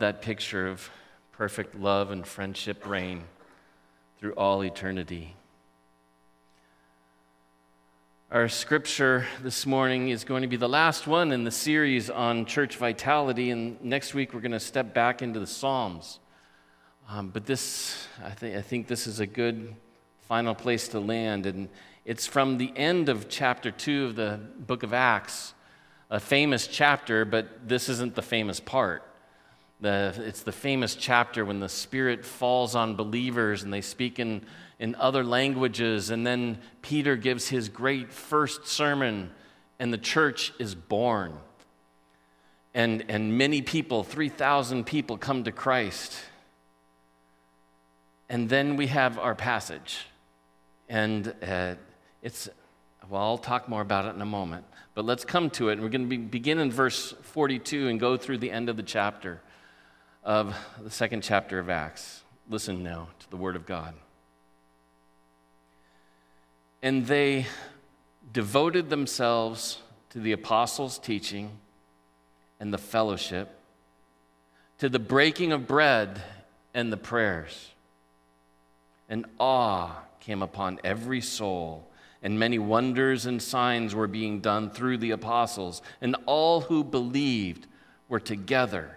that picture of perfect love and friendship reign through all eternity. Our scripture this morning is going to be the last one in the series on church vitality, and next week we're going to step back into the Psalms. Um, but this, I, th- I think this is a good final place to land, and it's from the end of chapter 2 of the book of Acts, a famous chapter, but this isn't the famous part. The, it's the famous chapter when the Spirit falls on believers and they speak in, in other languages. And then Peter gives his great first sermon, and the church is born. And, and many people, 3,000 people, come to Christ. And then we have our passage. And uh, it's, well, I'll talk more about it in a moment. But let's come to it. And we're going to be, begin in verse 42 and go through the end of the chapter of the second chapter of Acts. Listen now to the Word of God. And they devoted themselves to the apostles' teaching and the fellowship, to the breaking of bread and the prayers. And awe came upon every soul, and many wonders and signs were being done through the apostles, and all who believed were together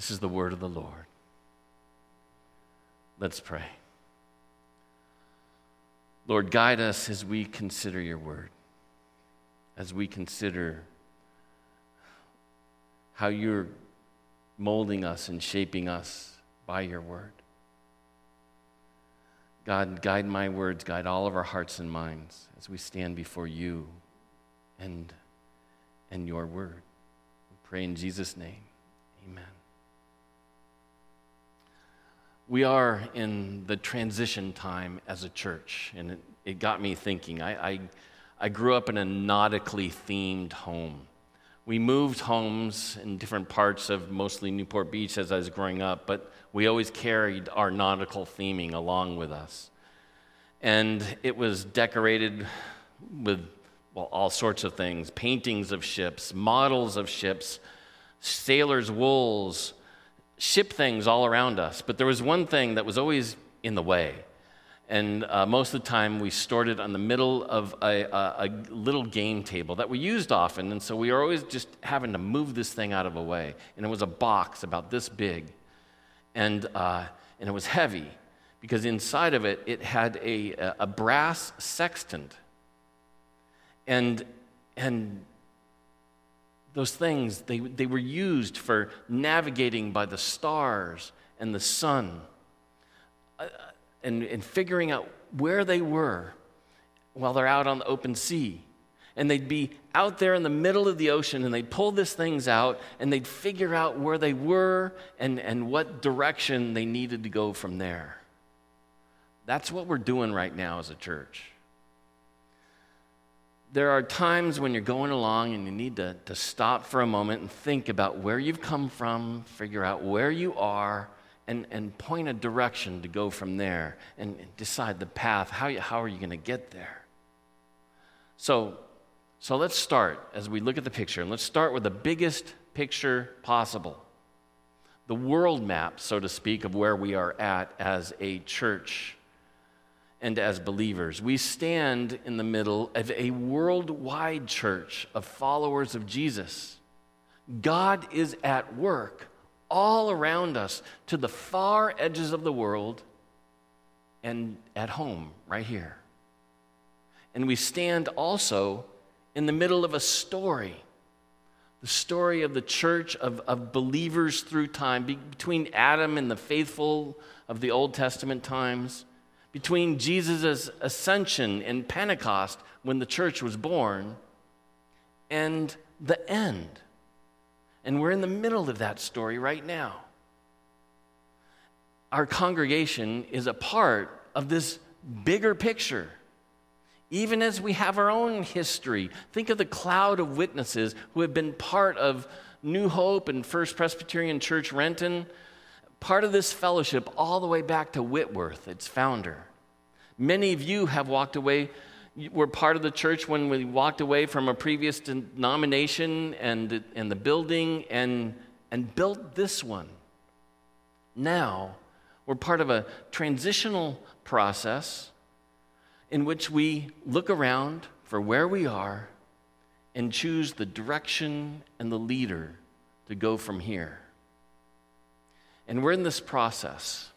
This is the word of the Lord. Let's pray. Lord, guide us as we consider your word, as we consider how you're molding us and shaping us by your word. God, guide my words, guide all of our hearts and minds as we stand before you and, and your word. We pray in Jesus' name. Amen. We are in the transition time as a church, and it, it got me thinking. I, I, I grew up in a nautically themed home. We moved homes in different parts of mostly Newport Beach as I was growing up, but we always carried our nautical theming along with us. And it was decorated with, well, all sorts of things paintings of ships, models of ships, sailors' wools, ship things all around us, but there was one thing that was always in the way. And uh, most of the time, we stored it on the middle of a, a, a, little game table that we used often. And so we were always just having to move this thing out of the way. And it was a box about this big. And, uh, and it was heavy because inside of it, it had a, a brass sextant. And, and those things, they, they were used for navigating by the stars and the sun uh, and, and figuring out where they were while they're out on the open sea. And they'd be out there in the middle of the ocean and they'd pull these things out and they'd figure out where they were and, and what direction they needed to go from there. That's what we're doing right now as a church there are times when you're going along and you need to, to stop for a moment and think about where you've come from, figure out where you are, and, and point a direction to go from there and decide the path. How, you, how are you going to get there? So, so let's start as we look at the picture, and let's start with the biggest picture possible the world map, so to speak, of where we are at as a church and as believers. We stand in the middle of a worldwide church of followers of Jesus. God is at work all around us to the far edges of the world and at home right here. And we stand also in the middle of a story the story of the church of, of believers through time, be, between Adam and the faithful of the Old Testament times between Jesus' ascension and Pentecost when the church was born and the end. And we're in the middle of that story right now. our congregation is a part of this bigger picture. Even as we have our own history, think of the cloud of witnesses who have been part of New Hope and First Presbyterian Church Renton, part of this fellowship all the way back to Whitworth, its founder. Many of you have walked away, were part of the church when we walked away from a previous denomination and, and the building and, and built this one. Now, we're part of a transitional process in which we look around for where we are and choose the direction and the leader to go from here. And we're in this process.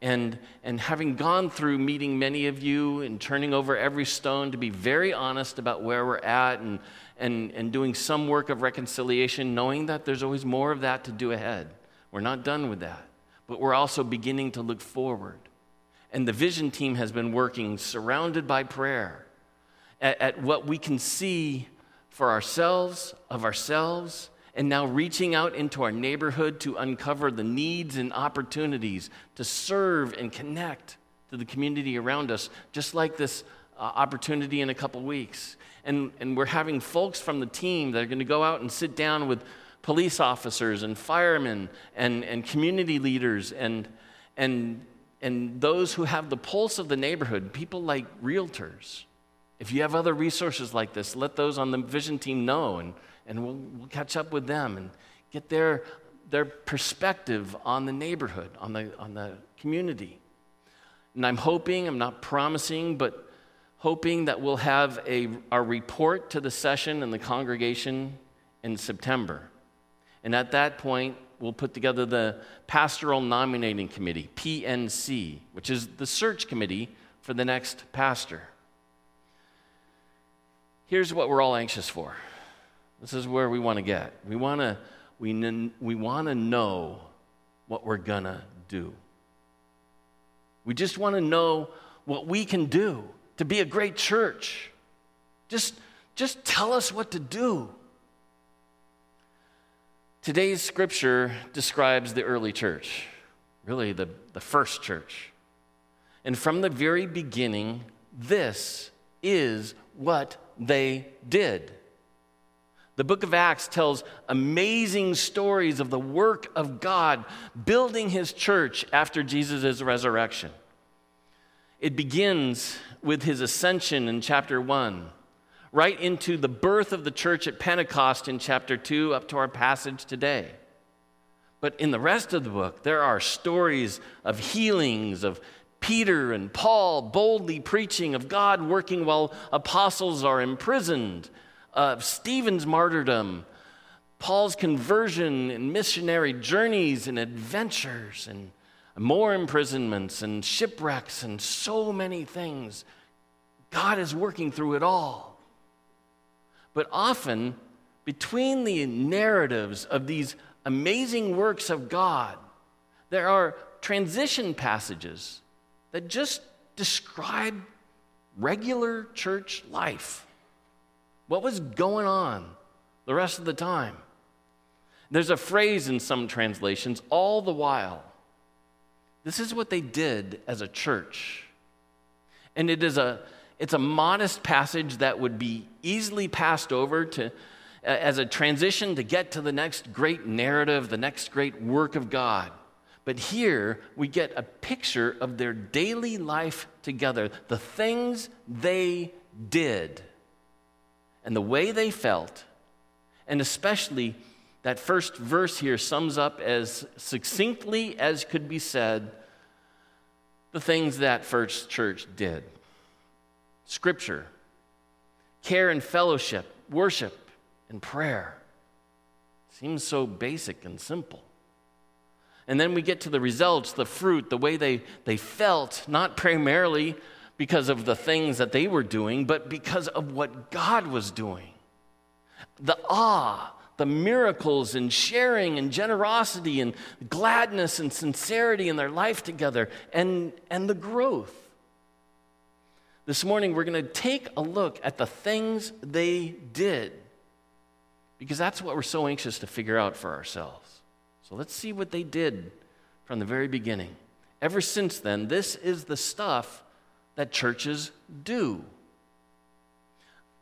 And, and having gone through meeting many of you and turning over every stone to be very honest about where we're at and, and, and doing some work of reconciliation, knowing that there's always more of that to do ahead. We're not done with that, but we're also beginning to look forward. And the vision team has been working surrounded by prayer at, at what we can see for ourselves, of ourselves, and now reaching out into our neighborhood to uncover the needs and opportunities to serve and connect to the community around us, just like this uh, opportunity in a couple weeks. And, and we're having folks from the team that are going to go out and sit down with police officers and firemen and, and community leaders and, and and those who have the pulse of the neighborhood, people like realtors. If you have other resources like this, let those on the vision team know, and, and we'll, we'll catch up with them and get their, their perspective on the neighborhood, on the, on the community. And I'm hoping, I'm not promising, but hoping that we'll have a, our report to the session and the congregation in September. And at that point, we'll put together the Pastoral Nominating Committee, PNC, which is the search committee for the next pastor. Here's what we're all anxious for. This is where we want to get. We want to we, we want to know what we're going to do. We just want to know what we can do to be a great church. Just, just tell us what to do. Today's scripture describes the early church, really the, the first church. And from the very beginning, this is what they did. The book of Acts tells amazing stories of the work of God building his church after Jesus' resurrection. It begins with his ascension in chapter 1 right into the birth of the church at Pentecost in chapter 2 up to our passage today. But in the rest of the book, there are stories of healings, of Peter and Paul boldly preaching, of God working while apostles are imprisoned, of Stephen's martyrdom, Paul's conversion and missionary journeys and adventures, and more imprisonments and shipwrecks, and so many things. God is working through it all. But often, between the narratives of these amazing works of God, there are transition passages that just describe regular church life. What was going on the rest of the time? There's a phrase in some translations, all the while. This is what they did as a church. And it is a, it's a modest passage that would be easily passed over to, as a transition to get to the next great narrative, the next great work of God. But here we get a picture of their daily life together, the things they did, and the way they felt, and especially that first verse here sums up as succinctly as could be said the things that first church did. Scripture, care and fellowship, worship and prayer. Seems so basic and simple. And then we get to the results, the fruit, the way they, they felt, not primarily because of the things that they were doing, but because of what God was doing. The awe, the miracles and sharing and generosity and gladness and sincerity in their life together, and, and the growth. This morning, we're going to take a look at the things they did because that's what we're so anxious to figure out for ourselves. So let's see what they did from the very beginning. Ever since then, this is the stuff that churches do.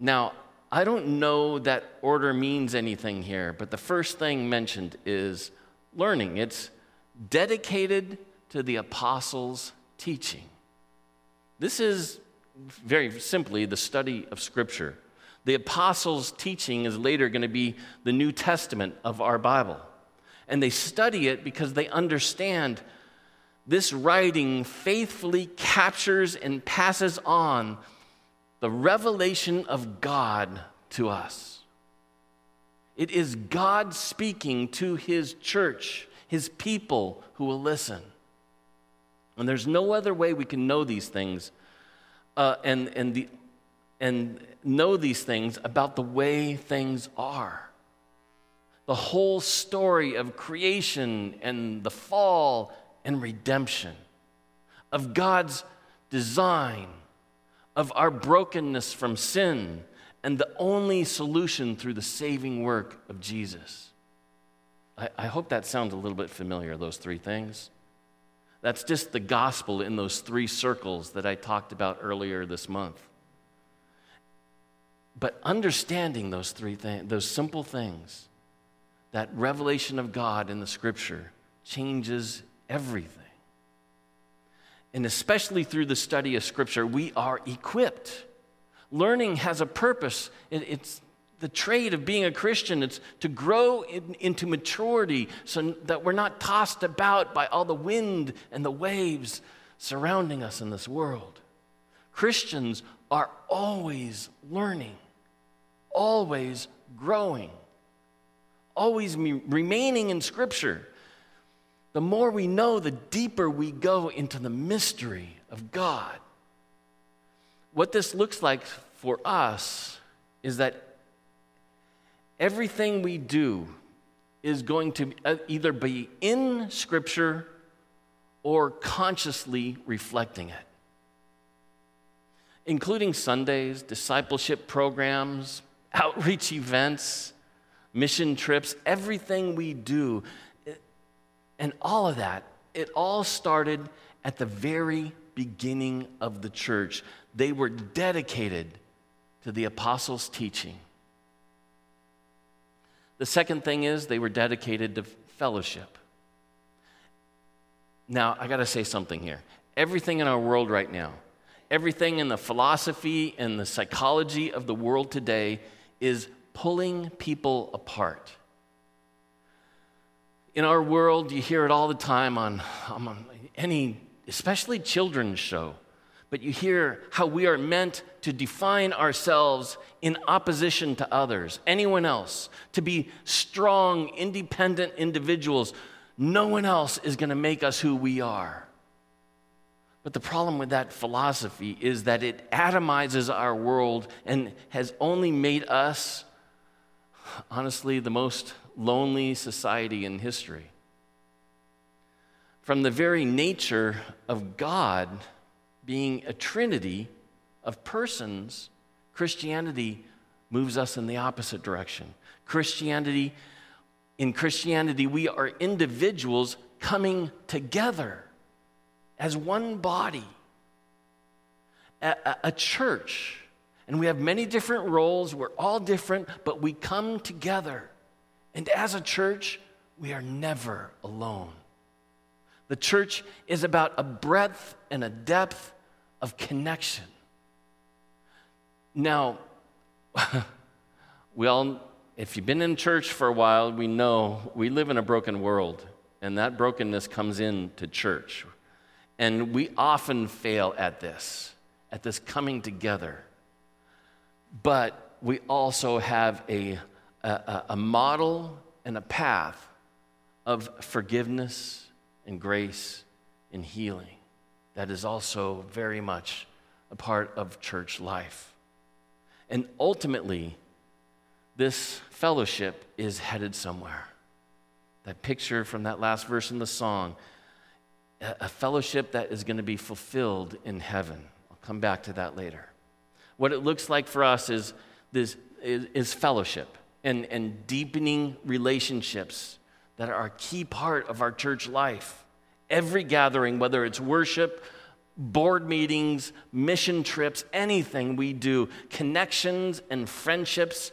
Now, I don't know that order means anything here, but the first thing mentioned is learning. It's dedicated to the apostles' teaching. This is very simply the study of Scripture. The apostles' teaching is later going to be the New Testament of our Bible. And they study it because they understand this writing faithfully captures and passes on the revelation of God to us. It is God speaking to his church, his people who will listen. And there's no other way we can know these things uh, and, and, the, and know these things about the way things are. The whole story of creation and the fall and redemption, of God's design, of our brokenness from sin, and the only solution through the saving work of Jesus. I, I, hope that sounds a little bit familiar, those three things. That's just the gospel in those three circles that I talked about earlier this month. But understanding those three things, those simple things, that revelation of God in the scripture changes everything. And especially through the study of Scripture, we are equipped. Learning has a purpose. It's the trait of being a Christian. It's to grow in, into maturity so that we're not tossed about by all the wind and the waves surrounding us in this world. Christians are always learning, always growing, always remaining in Scripture the more we know, the deeper we go into the mystery of God. What this looks like for us is that everything we do is going to either be in Scripture or consciously reflecting it, including Sundays, discipleship programs, outreach events, mission trips, everything we do and all of that, it all started at the very beginning of the church. They were dedicated to the apostles' teaching. The second thing is they were dedicated to fellowship. Now, I got to say something here. Everything in our world right now, everything in the philosophy and the psychology of the world today is pulling people apart in our world, you hear it all the time on, on any, especially children's show. But you hear how we are meant to define ourselves in opposition to others, anyone else, to be strong, independent individuals. No one else is going to make us who we are. But the problem with that philosophy is that it atomizes our world and has only made us, honestly, the most lonely society in history. From the very nature of God being a trinity of persons, Christianity moves us in the opposite direction. Christianity, in Christianity, we are individuals coming together as one body, a, a, a church. And we have many different roles, we're all different, but we come together and as a church, we are never alone. The church is about a breadth and a depth of connection. Now, we all, if you've been in church for a while, we know we live in a broken world, and that brokenness comes into church. And we often fail at this, at this coming together. But we also have a a, a model and a path of forgiveness and grace and healing that is also very much a part of church life. And ultimately, this fellowship is headed somewhere. That picture from that last verse in the song, a fellowship that is going to be fulfilled in heaven. I'll come back to that later. What it looks like for us is, this, is, is fellowship and, and deepening relationships that are a key part of our church life. every gathering, whether it's worship, board meetings, mission trips, anything we do, connections and friendships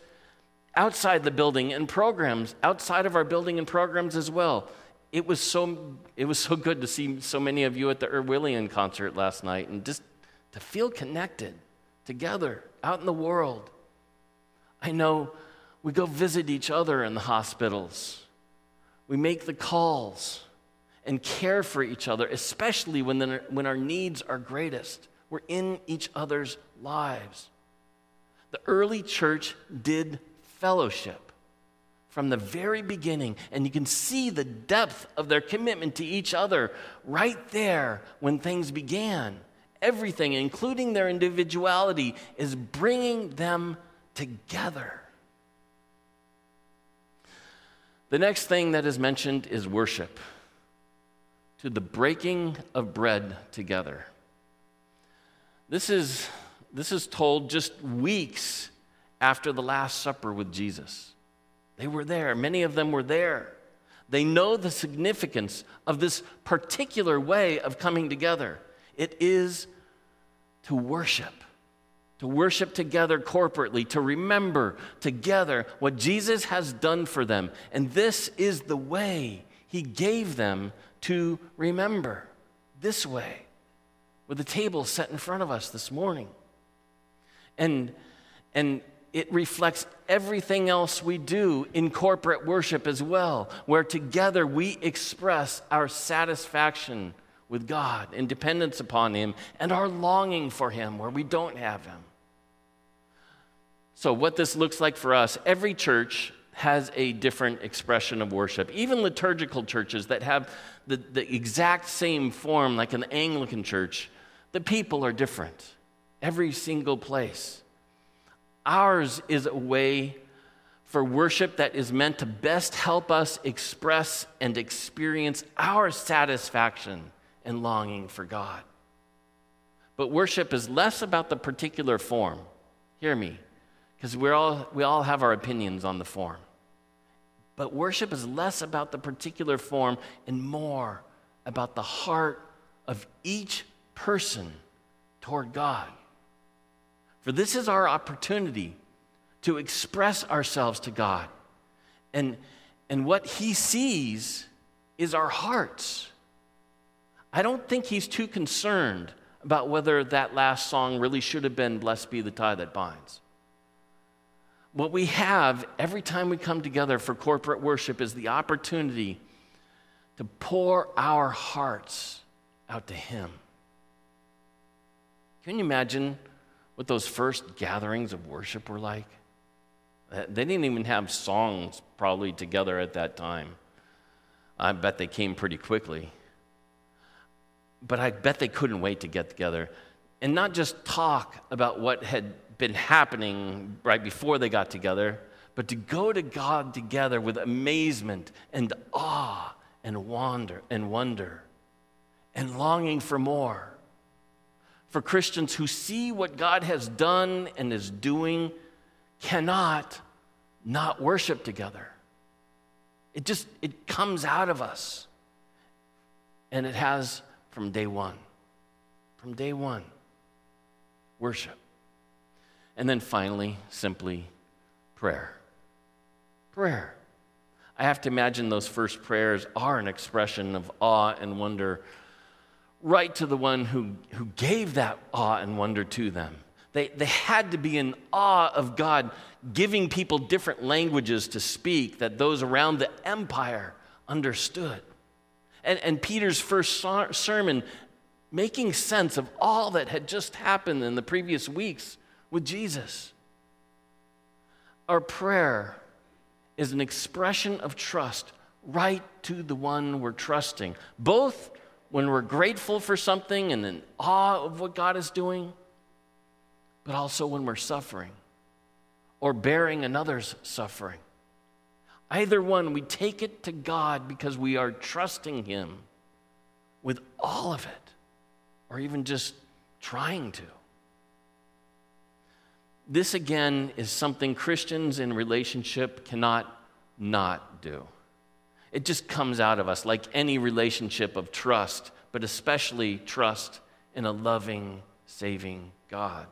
outside the building and programs outside of our building and programs as well. It was so it was so good to see so many of you at the Erwillian concert last night and just to feel connected together out in the world. I know we go visit each other in the hospitals. We make the calls and care for each other, especially when, the, when our needs are greatest. We're in each other's lives. The early church did fellowship from the very beginning, and you can see the depth of their commitment to each other right there when things began. Everything, including their individuality, is bringing them together. The next thing that is mentioned is worship to the breaking of bread together. This is, this is told just weeks after the Last Supper with Jesus. They were there, many of them were there. They know the significance of this particular way of coming together. It is to worship, to worship together corporately, to remember together what Jesus has done for them. And this is the way He gave them to remember this way with the table set in front of us this morning. And, and it reflects everything else we do in corporate worship as well, where together we express our satisfaction with God and dependence upon Him and our longing for Him where we don't have Him. So, what this looks like for us, every church has a different expression of worship. Even liturgical churches that have the, the exact same form, like an Anglican church, the people are different. Every single place. Ours is a way for worship that is meant to best help us express and experience our satisfaction and longing for God. But worship is less about the particular form. Hear me, because we all, we all have our opinions on the form. But worship is less about the particular form and more about the heart of each person toward God. For this is our opportunity to express ourselves to God. And, and what He sees is our hearts. I don't think He's too concerned about whether that last song really should have been Blessed Be the Tie That Binds. What we have every time we come together for corporate worship is the opportunity to pour our hearts out to Him. Can you imagine what those first gatherings of worship were like? They didn't even have songs probably together at that time. I bet they came pretty quickly. But I bet they couldn't wait to get together and not just talk about what had been happening right before they got together, but to go to God together with amazement and awe and wonder and wonder and longing for more. For Christians who see what God has done and is doing cannot not worship together. It just it comes out of us. And it has from day 1. From day 1. Worship. And then finally, simply prayer. Prayer. I have to imagine those first prayers are an expression of awe and wonder right to the one who, who gave that awe and wonder to them. They, they had to be in awe of God giving people different languages to speak that those around the empire understood. And, and Peter's first sermon, making sense of all that had just happened in the previous weeks, with Jesus. Our prayer is an expression of trust right to the one we're trusting, both when we're grateful for something and in awe of what God is doing, but also when we're suffering or bearing another's suffering. Either one, we take it to God because we are trusting Him with all of it, or even just trying to. This again is something Christians in relationship cannot not do. It just comes out of us like any relationship of trust, but especially trust in a loving, saving God.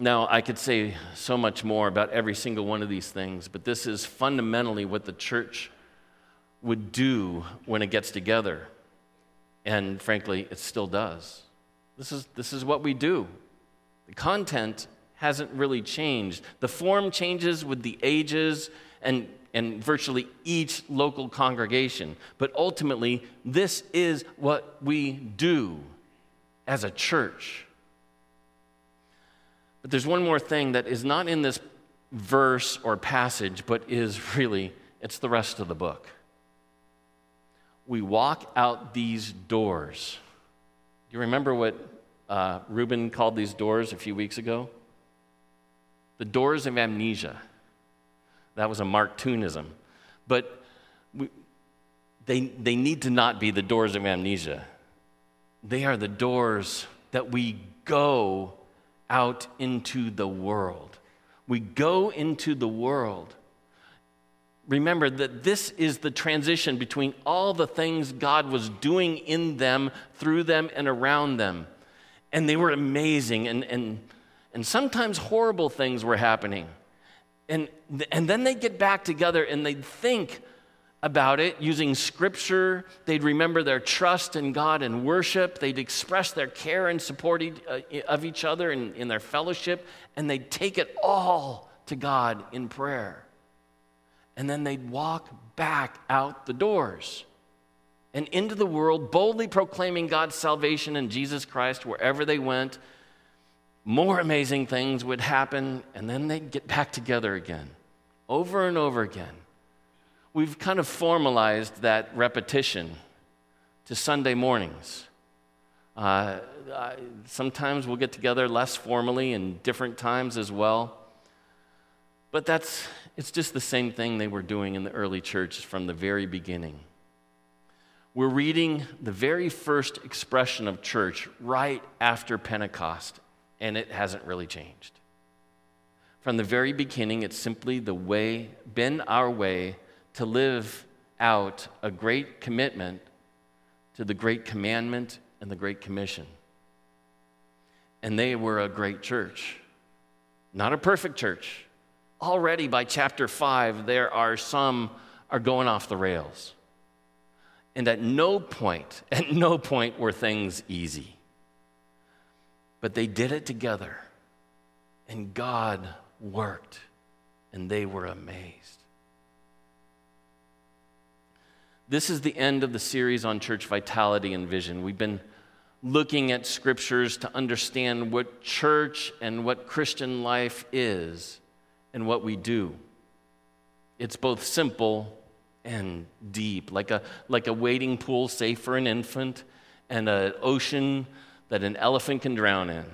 Now, I could say so much more about every single one of these things, but this is fundamentally what the church would do when it gets together. And frankly, it still does. This is, this is what we do. The content hasn't really changed. The form changes with the ages and, and virtually each local congregation. But ultimately, this is what we do as a church. But there's one more thing that is not in this verse or passage, but is really, it's the rest of the book. We walk out these doors. Do you remember what uh, Ruben called these doors a few weeks ago? The doors of amnesia. That was a Mark Toonism. But we, they, they need to not be the doors of amnesia. They are the doors that we go out into the world. We go into the world. Remember that this is the transition between all the things God was doing in them, through them, and around them. And they were amazing, and, and, and sometimes horrible things were happening. And, and then they get back together and they think, about it using scripture. They'd remember their trust in God and worship. They'd express their care and support uh, of each other in, in their fellowship. And they'd take it all to God in prayer. And then they'd walk back out the doors and into the world, boldly proclaiming God's salvation in Jesus Christ wherever they went. More amazing things would happen, and then they'd get back together again, over and over again we've kind of formalized that repetition to Sunday mornings. Uh, sometimes we'll get together less formally and different times as well. But that's, it's just the same thing they were doing in the early church from the very beginning. We're reading the very first expression of church right after Pentecost, and it hasn't really changed. From the very beginning, it's simply the way, been our way to live out a great commitment to the great commandment and the great commission. And they were a great church, not a perfect church. Already by chapter 5, there are some are going off the rails. And at no point, at no point were things easy. But they did it together, and God worked, and they were amazed. This is the end of the series on church vitality and vision. We've been looking at scriptures to understand what church and what Christian life is and what we do. It's both simple and deep, like a, like a wading pool safe for an infant and an ocean that an elephant can drown in.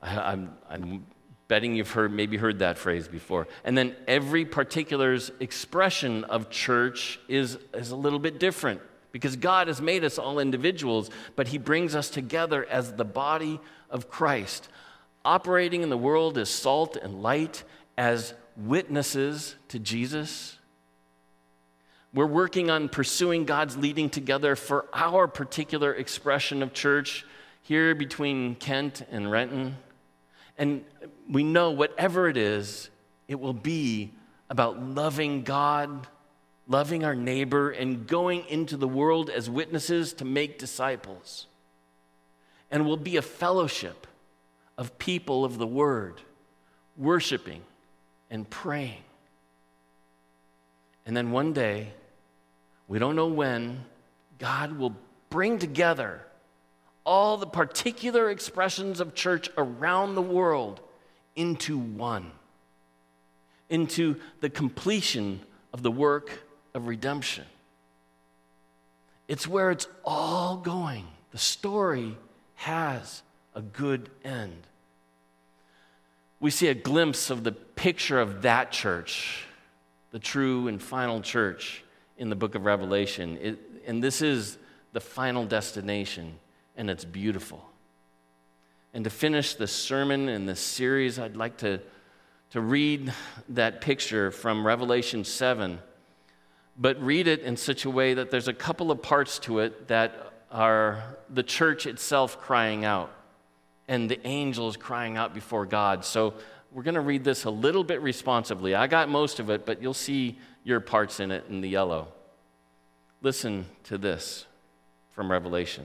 I, I'm, I'm betting you've heard maybe heard that phrase before. And then every particular's expression of church is, is a little bit different because god has made us all individuals but he brings us together as the body of christ operating in the world as salt and light as witnesses to jesus. We're working on pursuing god's leading together for our particular expression of church here between kent and renton and we know whatever it is, it will be about loving God, loving our neighbor, and going into the world as witnesses to make disciples. And will be a fellowship of people of the word, worshiping and praying. And then one day, we don't know when, God will bring together all the particular expressions of church around the world into one, into the completion of the work of redemption. It's where it's all going. The story has a good end. We see a glimpse of the picture of that church, the true and final church in the book of Revelation. It, and this is the final destination, and it's beautiful. And to finish the sermon in this series, I'd like to, to read that picture from Revelation 7, but read it in such a way that there's a couple of parts to it that are the church itself crying out and the angels crying out before God. So we're going to read this a little bit responsively. I got most of it, but you'll see your parts in it in the yellow. Listen to this from Revelation,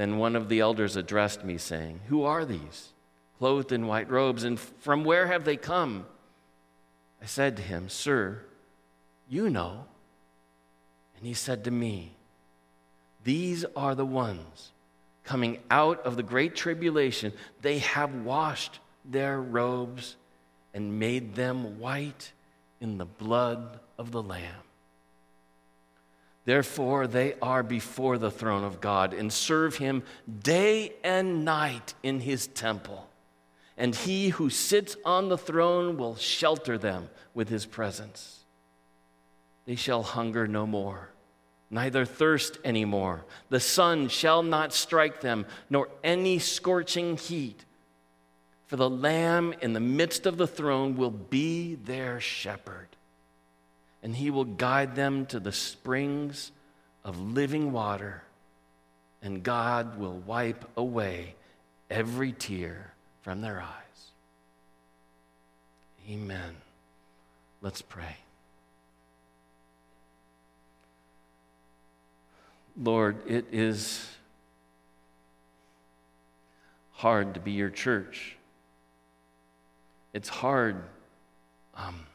Then one of the elders addressed me, saying, Who are these, clothed in white robes, and from where have they come? I said to him, Sir, you know. And he said to me, These are the ones coming out of the great tribulation. They have washed their robes and made them white in the blood of the Lamb. Therefore, they are before the throne of God and serve him day and night in his temple. And he who sits on the throne will shelter them with his presence. They shall hunger no more, neither thirst any more. The sun shall not strike them, nor any scorching heat. For the Lamb in the midst of the throne will be their shepherd and he will guide them to the springs of living water, and God will wipe away every tear from their eyes. Amen. Let's pray. Lord, it is hard to be your church. It's hard. Um,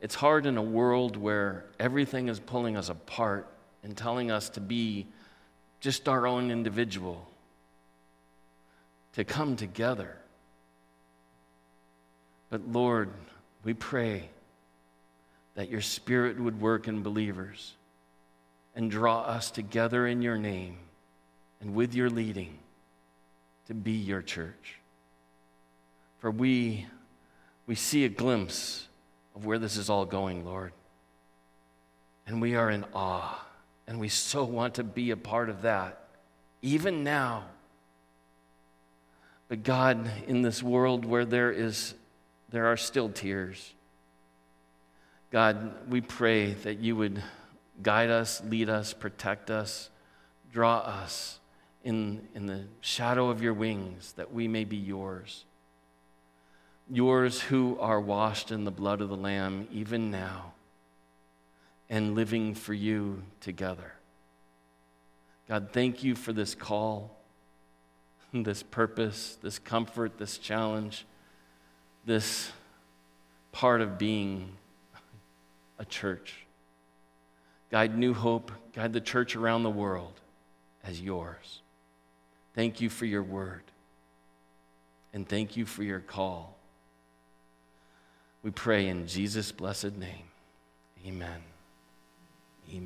it's hard in a world where everything is pulling us apart and telling us to be just our own individual, to come together. But Lord, we pray that your Spirit would work in believers and draw us together in your name and with your leading to be your church. For we, we see a glimpse of where this is all going, Lord. And we are in awe, and we so want to be a part of that, even now. But God, in this world where there is there are still tears. God, we pray that you would guide us, lead us, protect us, draw us in, in the shadow of your wings, that we may be yours yours who are washed in the blood of the Lamb even now and living for you together. God, thank you for this call, this purpose, this comfort, this challenge, this part of being a church. Guide New Hope, guide the church around the world as yours. Thank you for your word, and thank you for your call. We pray in Jesus' blessed name. Amen. Amen.